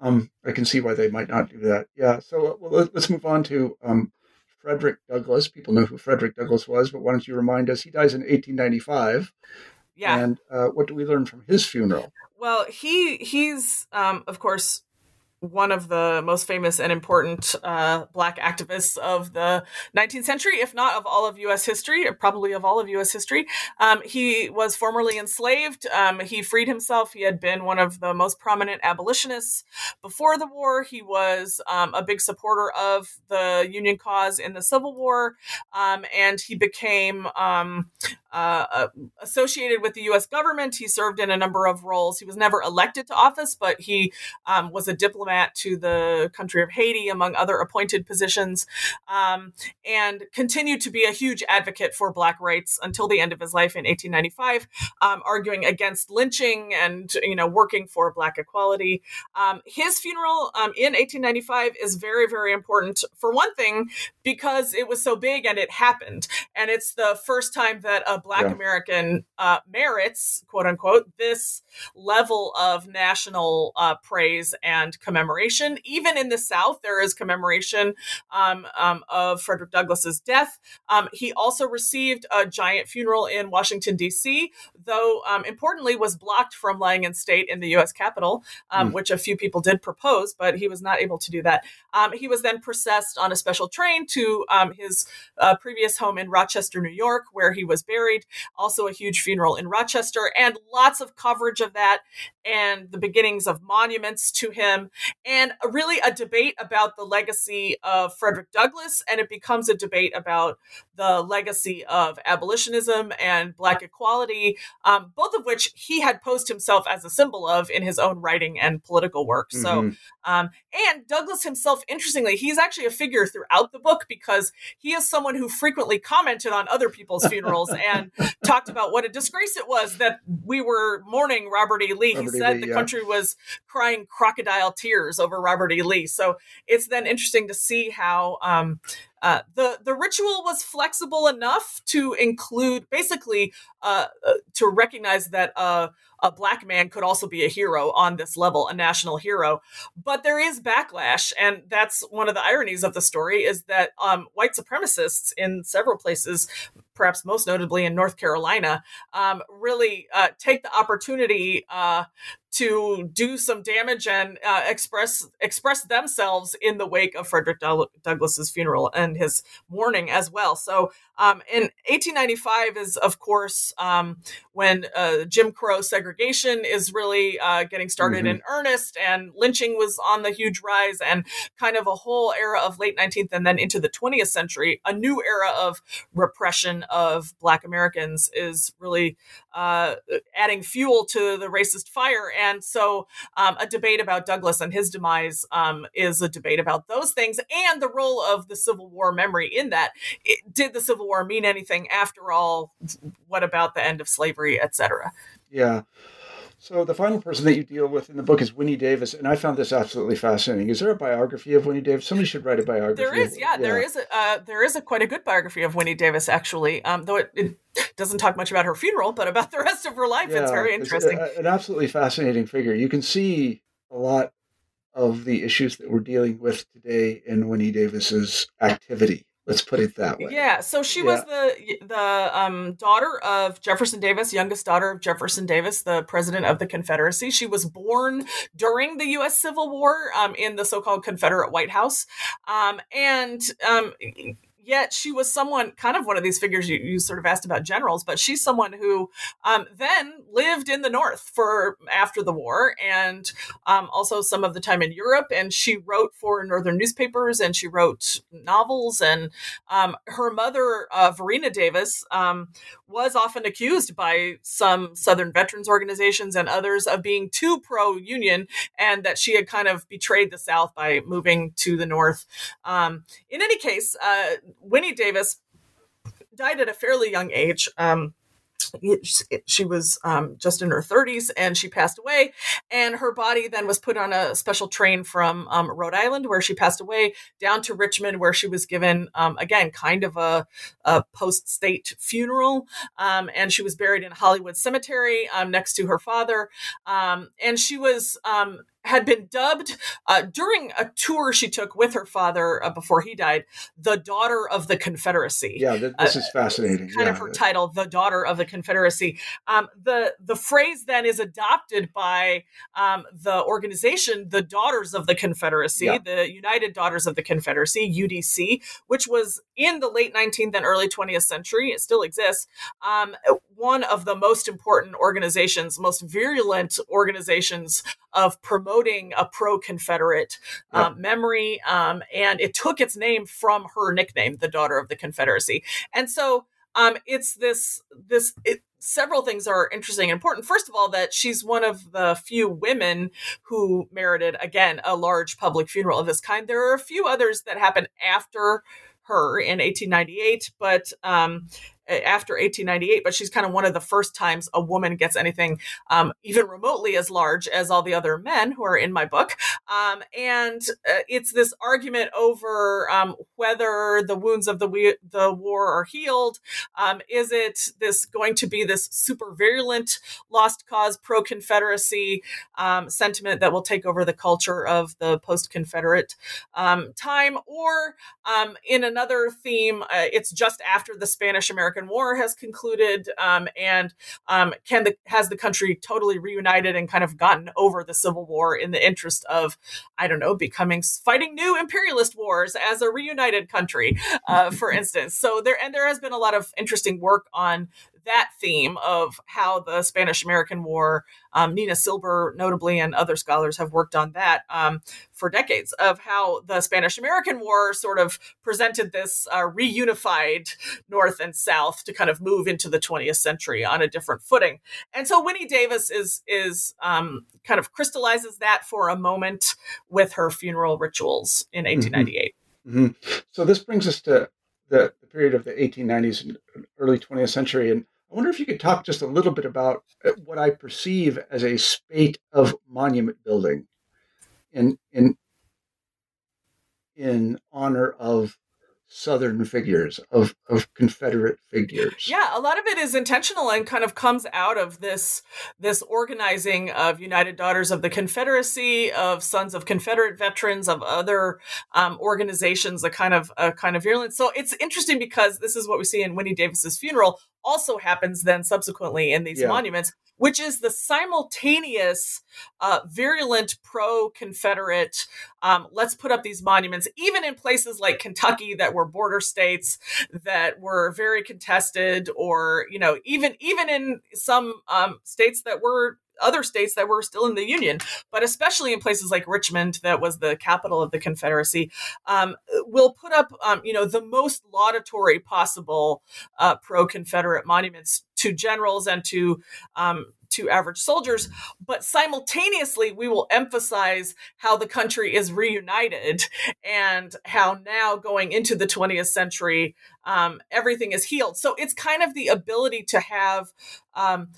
Um, I can see why they might not do that. Yeah. So uh, well, let's move on to um, Frederick Douglass. People know who Frederick Douglass was, but why don't you remind us? He dies in 1895. Yeah. And uh, what do we learn from his funeral? Well, he he's um, of course one of the most famous and important uh, black activists of the 19th century, if not of all of U.S. history, or probably of all of U.S. history. Um, he was formerly enslaved. Um, he freed himself. He had been one of the most prominent abolitionists before the war. He was um, a big supporter of the Union cause in the Civil War, um, and he became um, uh, uh, associated with the U.S. government. He served in a number of roles. He was never elected to office, but he um, was a diplomat to the country of Haiti, among other appointed positions, um, and continued to be a huge advocate for Black rights until the end of his life in 1895, um, arguing against lynching and you know working for Black equality. Um, his funeral um, in 1895 is very, very important for one thing because it was so big and it happened, and it's the first time that a Black yeah. American uh, merits, quote unquote, this level of national uh, praise and commemoration. Even in the South, there is commemoration um, um, of Frederick Douglass's death. Um, he also received a giant funeral in Washington, D.C., though um, importantly was blocked from lying in state in the U.S. Capitol, mm. which a few people did propose, but he was not able to do that. Um, he was then processed on a special train to his uh, previous home in Rochester, New York, where he was buried Also, a huge funeral in Rochester, and lots of coverage of that and the beginnings of monuments to him, and really a debate about the legacy of Frederick Douglass. And it becomes a debate about the legacy of abolitionism and Black equality, um, both of which he had posed himself as a symbol of in his own writing and political work. Mm-hmm. So, um, and Douglass himself, interestingly, he's actually a figure throughout the book because he is someone who frequently commented on other people's funerals and talked about what a disgrace it was that we were mourning Robert E. Lee. Robert he said e. the yeah. country was crying crocodile tears over Robert E. Lee. So it's then interesting to see how um, uh, the the ritual was flexible enough to include basically uh, uh, to recognize that uh, a black man could also be a hero on this level, a national hero. But there is backlash, and that's one of the ironies of the story is that um, white supremacists in several places, perhaps most notably in North Carolina, um, really uh, take the opportunity uh, to do some damage and uh, express express themselves in the wake of Frederick Douglass's funeral and his mourning as well. So, um, in 1895 is of course um, when uh, Jim Crow segregation is really uh, getting started mm-hmm. in earnest, and lynching was on the huge rise, and kind of a whole era of late 19th and then into the 20th century, a new era of repression of Black Americans is really uh, adding fuel to the racist fire. And so, um, a debate about Douglass and his demise um, is a debate about those things and the role of the Civil War memory in that. It, did the Civil War mean anything after all? What about the end of slavery, etc.? Yeah. So the final person that you deal with in the book is Winnie Davis, and I found this absolutely fascinating. Is there a biography of Winnie Davis? Somebody should write a biography. There is, yeah, yeah. there is. A, uh, there is a quite a good biography of Winnie Davis, actually. Um, though it, it, doesn't talk much about her funeral, but about the rest of her life. Yeah, it's very interesting. It's a, an absolutely fascinating figure. You can see a lot of the issues that we're dealing with today in Winnie Davis's activity. Let's put it that way. Yeah. So she yeah. was the the um, daughter of Jefferson Davis, youngest daughter of Jefferson Davis, the president of the Confederacy. She was born during the U.S. Civil War um, in the so-called Confederate White House, um, and um, yet she was someone kind of one of these figures you, you sort of asked about generals but she's someone who um, then lived in the north for after the war and um, also some of the time in europe and she wrote for northern newspapers and she wrote novels and um, her mother uh, varina davis um, was often accused by some southern veterans organizations and others of being too pro-union and that she had kind of betrayed the south by moving to the north. Um, in any case uh, Winnie Davis died at a fairly young age. Um, she was um, just in her 30s and she passed away. And her body then was put on a special train from um, rhode island where she passed away down to richmond where she was given um, again kind of a, a post-state funeral. Um, and she was buried in hollywood cemetery um, next to her father. Um, and she was had been dubbed uh, during a tour she took with her father uh, before he died, the daughter of the Confederacy. Yeah, this uh, is fascinating. Kind yeah. of her title, the daughter of the Confederacy. Um, the the phrase then is adopted by um, the organization, the Daughters of the Confederacy, yeah. the United Daughters of the Confederacy (UDC), which was in the late 19th and early 20th century. It still exists. Um, one of the most important organizations, most virulent organizations of promoting a pro Confederate yeah. um, memory. Um, and it took its name from her nickname, the daughter of the Confederacy. And so um, it's this, this, it, several things are interesting and important. First of all, that she's one of the few women who merited, again, a large public funeral of this kind. There are a few others that happened after her in 1898, but um, after 1898, but she's kind of one of the first times a woman gets anything um, even remotely as large as all the other men who are in my book. Um, and uh, it's this argument over um, whether the wounds of the we- the war are healed. Um, is it this going to be this super virulent lost cause pro Confederacy um, sentiment that will take over the culture of the post Confederate um, time, or in another theme, uh, it's just after the Spanish American American War has concluded, um, and um, can the has the country totally reunited and kind of gotten over the Civil War in the interest of, I don't know, becoming fighting new imperialist wars as a reunited country, uh, for instance. So there and there has been a lot of interesting work on that theme of how the Spanish American War, um, Nina Silber notably, and other scholars have worked on that um, for decades of how the Spanish American War sort of presented this uh, reunified North and South to kind of move into the 20th century on a different footing. And so Winnie Davis is is um, kind of crystallizes that for a moment with her funeral rituals in 1898. Mm-hmm. Mm-hmm. So this brings us to the, the period of the 1890s and early 20th century. And I wonder if you could talk just a little bit about uh, what I perceive as a spate of monument building in in in honor of Southern figures, of, of Confederate figures. Yeah, a lot of it is intentional and kind of comes out of this this organizing of United Daughters of the Confederacy, of Sons of Confederate Veterans, of other um, organizations, a kind of a kind of virulence. So it's interesting because this is what we see in Winnie Davis's funeral also happens then subsequently in these yeah. monuments, which is the simultaneous uh, virulent pro Confederate. Um, let's put up these monuments, even in places like Kentucky that were border states that were very contested, or you know, even even in some um, states that were other states that were still in the Union, but especially in places like Richmond, that was the capital of the Confederacy, um, will put up, um, you know, the most laudatory possible uh, pro-Confederate monuments to generals and to um, to average soldiers, but simultaneously we will emphasize how the country is reunited and how now going into the 20th century, um, everything is healed. So it's kind of the ability to have um,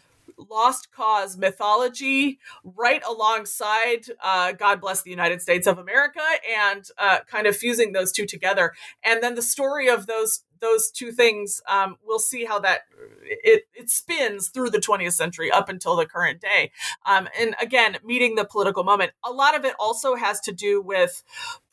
lost cause mythology right alongside uh, God Bless the United States of America and uh, kind of fusing those two together. And then the story of those those two things, um, we'll see how that it, it spins through the 20th century up until the current day. Um, and again, meeting the political moment. A lot of it also has to do with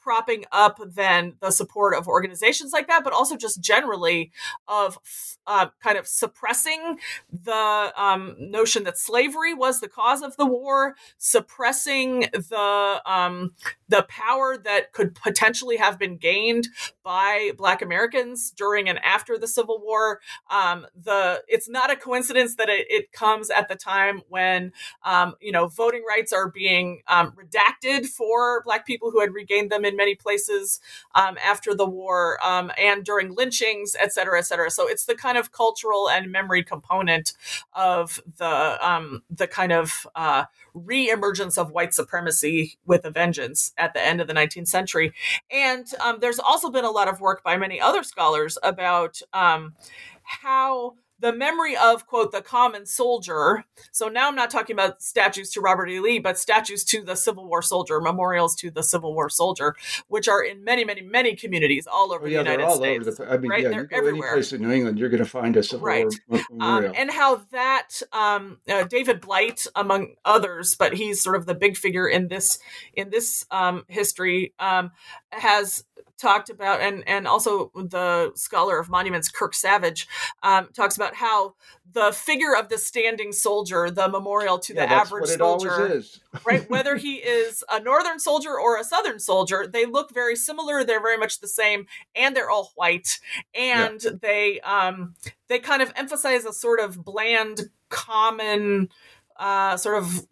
propping up then the support of organizations like that, but also just generally of uh, kind of suppressing the um, notion that slavery was the cause of the war, suppressing the um, the power that could potentially have been gained by Black Americans during and after the Civil War. Um, the it's not a coincidence that it, it comes at the time when um, you know voting rights are being um, redacted for Black people who had regained them in many places um, after the war um, and during lynchings, et cetera, et cetera. So it's the kind of cultural and memory component of the um, the kind of uh, re-emergence of white supremacy with a vengeance at the end of the 19th century. And um, there's also been a lot of work by many other scholars about um, how the memory of quote the common soldier. So now I'm not talking about statues to Robert E. Lee, but statues to the Civil War soldier, memorials to the Civil War soldier, which are in many, many, many communities all over Oh, yeah, the United States. over the. I mean, right? yeah, They're you go everywhere. any place in New England, you're going to find a Civil Right. War um, memorial. and how that um, uh, David Blight, among others, but he's sort of the big figure in this in this um, history, um, has talked about, and and also the scholar of monuments, Kirk Savage, um, talks about how the figure of the standing soldier, the memorial to yeah, the average soldier, right? Whether he is a northern soldier or a southern soldier, they look very similar. They're very much the same, and they're all white. And they um, they kind of emphasize a sort of bland, common, uh, sort of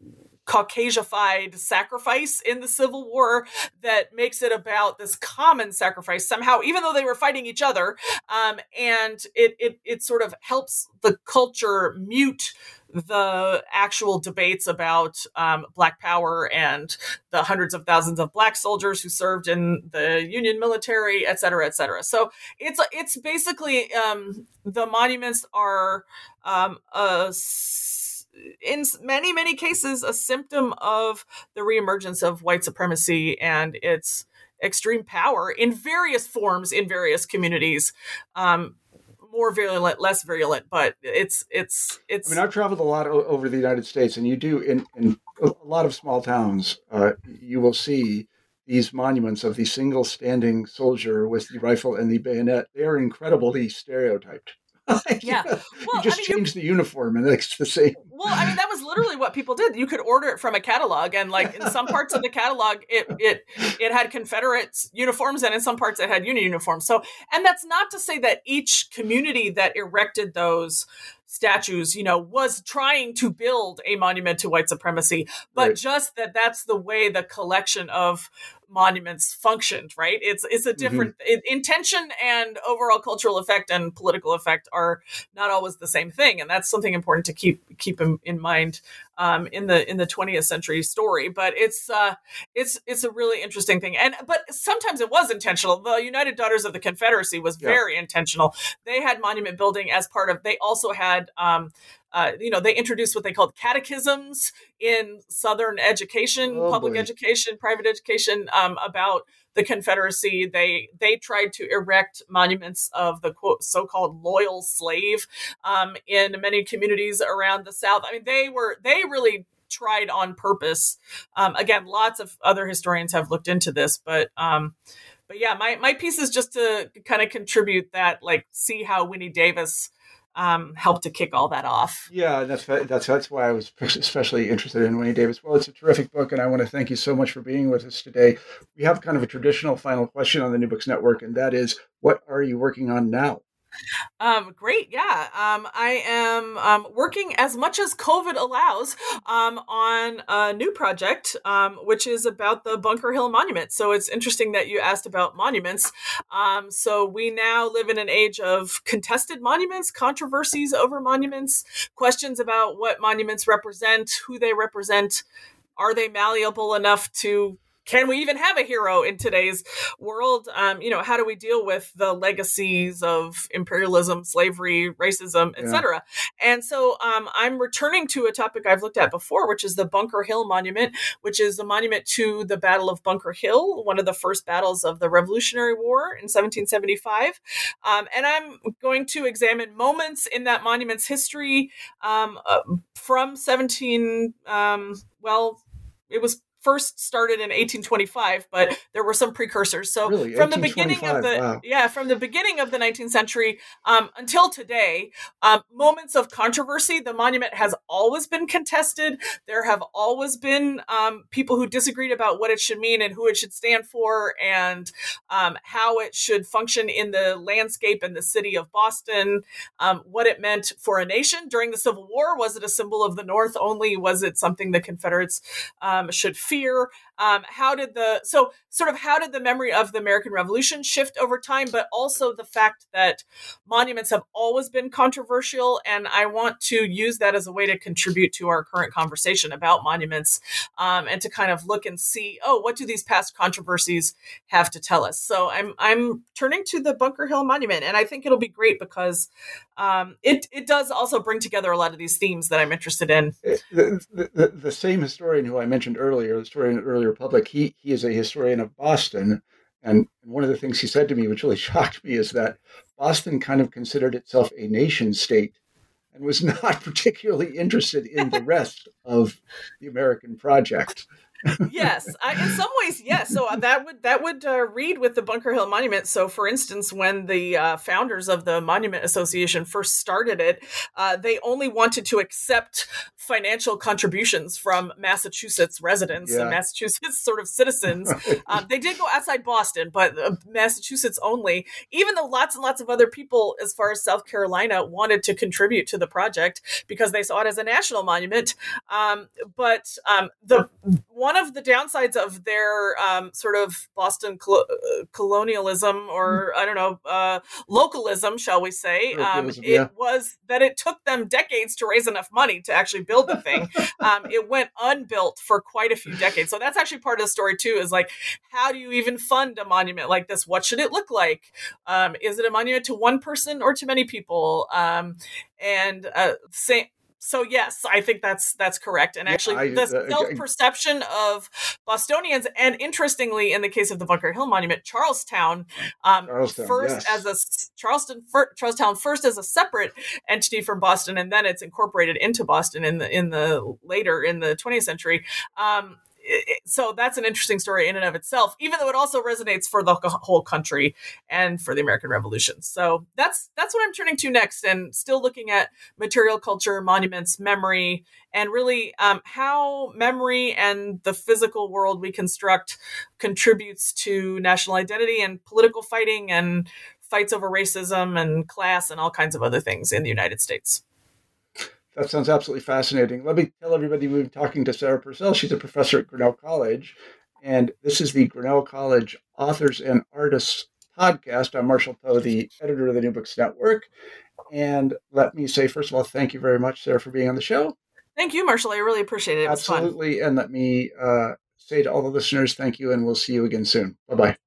Caucasified sacrifice in the Civil War that makes it about this common sacrifice somehow, even though they were fighting each other. Um, and it, it it sort of helps the culture mute the actual debates about um, black power and the hundreds of thousands of black soldiers who served in the Union military, et cetera, et cetera. So it's it's basically um, the monuments are um, a in many many cases a symptom of the reemergence of white supremacy and its extreme power in various forms in various communities. Um, more virulent, less virulent, but it's it's it's. I mean, I've traveled a lot o- over the United States, and you do in, in a lot of small towns. Uh, you will see these monuments of the single standing soldier with the rifle and the bayonet. They are incredibly stereotyped. Yeah. you Well, I just mean, change the uniform and it's the same. Well, I mean, that was literally what people did. You could order it from a catalog, and like in some parts of the catalog, it it it had Confederate uniforms, and in some parts, it had Union uniforms. So, and that's not to say that each community that erected those statues, you know, was trying to build a monument to white supremacy, but Right. just that that's the way the collection of monuments functioned right? It's it's a mm-hmm. different it, intention and overall cultural effect and political effect are not always the same thing and that's something important to keep keep in, in mind um, in the in the 20th century story but it's uh it's it's a really interesting thing and but sometimes it was intentional the united daughters of the confederacy was Yeah. very intentional they had monument building as part of they also had um uh, you know, they introduced what they called catechisms in Southern education, Oh, public boy. education, private education um, about the Confederacy. They they tried to erect monuments of the quote so-called loyal slave um, in many communities around the South. I mean, they were they really tried on purpose. Um, again, lots of other historians have looked into this, but um, but yeah, my my piece is just to kind of contribute that, like, see how Winnie Davis um, helped to kick all that off. Yeah, that's that's that's why I was especially interested in Winnie Davis. Well, it's a terrific book, and I want to thank you so much for being with us today. We have kind of a traditional final question on the New Books Network, and that is, what are you working on now? Um, great, yeah. Um, I am um, working as much as COVID allows um, on a new project, um, which is about the Bunker Hill Monument. So it's interesting that you asked about monuments. Um, so we now live in an age of contested monuments, controversies over monuments, questions about what monuments represent, who they represent, are they malleable enough to can we even have a hero in today's world? Um, you know, how do we deal with the legacies of imperialism, slavery, racism, Yeah. etc.? And so um, I'm returning to a topic I've looked at before, which is the Bunker Hill Monument, which is the monument to the Battle of Bunker Hill, one of the first battles of the Revolutionary War in 1775. Um, and I'm going to examine moments in that monument's history um, uh, from 17, um, well, it was first started in 1825 but there were some precursors so Really? from the beginning of the wow. yeah from the beginning of the 19th century um, until today um, moments of controversy the monument has always been contested there have always been um, people who disagreed about what it should mean and who it should stand for and um, how it should function in the landscape and the city of boston um, what it meant for a nation during the Civil War. Was it a symbol of the North only? Was it something the Confederates um, should fear? fear um, how did the so sort of how did the memory of the American Revolution shift over time, but also the fact that monuments have always been controversial, and I want to use that as a way to contribute to our current conversation about monuments, um, and to kind of look and see, oh, what do these past controversies have to tell us? So I'm I'm turning to the Bunker Hill Monument, and I think it'll be great because um, it it does also bring together a lot of these themes that I'm interested in. The, the, the, same historian who I mentioned earlier, the historian of Republic, he he is a historian of Boston, and one of the things he said to me, which really shocked me, is that Boston kind of considered itself a nation state and was not particularly interested in the rest of the American project yes, I, in some ways, yes. So uh, that would that would uh, read with the Bunker Hill Monument. So, for instance, when the uh, founders of the Monument Association first started it, uh, they only wanted to accept financial contributions from Massachusetts residents yeah. and Massachusetts sort of citizens. um, they did go outside Boston, but uh, Massachusetts only. Even though lots and lots of other people, as far as South Carolina, wanted to contribute to the project because they saw it as a national monument. Um, but um, the one of the downsides of their um, sort of Boston col- uh, colonialism or hmm. I don't know uh, localism, shall we say, um, it yeah. was that it took them decades to raise enough money to actually build the thing. um, it went unbuilt for quite a few decades, so that's actually part of the story too. Is like, how do you even fund a monument like this? What should it look like? Um, is it a monument to one person or to many people? Um, and uh, same so yes, I think that's that's correct. And actually, yeah, I, the uh, self perception of Bostonians, and interestingly, in the case of the Bunker Hill Monument, Charlestown, um, Charlestown first yes. as a Charleston for, Charlestown first as a separate entity from Boston, and then it's incorporated into Boston in the in the later in the 20th century. Um, so that's an interesting story in and of itself, even though it also resonates for the whole country and for the American Revolution. So that's that's what I'm turning to next, and still looking at material culture, monuments, memory, and really um, how memory and the physical world we construct contributes to national identity and political fighting and fights over racism and class and all kinds of other things in the United States. That sounds absolutely fascinating. Let me tell everybody we've been talking to Sarah Purcell. She's a professor at Grinnell College, and this is the Grinnell College Authors and Artists podcast. I'm Marshall Poe, the editor of the New Books Network. And let me say, first of all, thank you very much, Sarah, for being on the show. Thank you, Marshall. I really appreciate it. it Absolutely. And let me uh, say to all the listeners, thank you, and we'll see you again soon. Bye bye.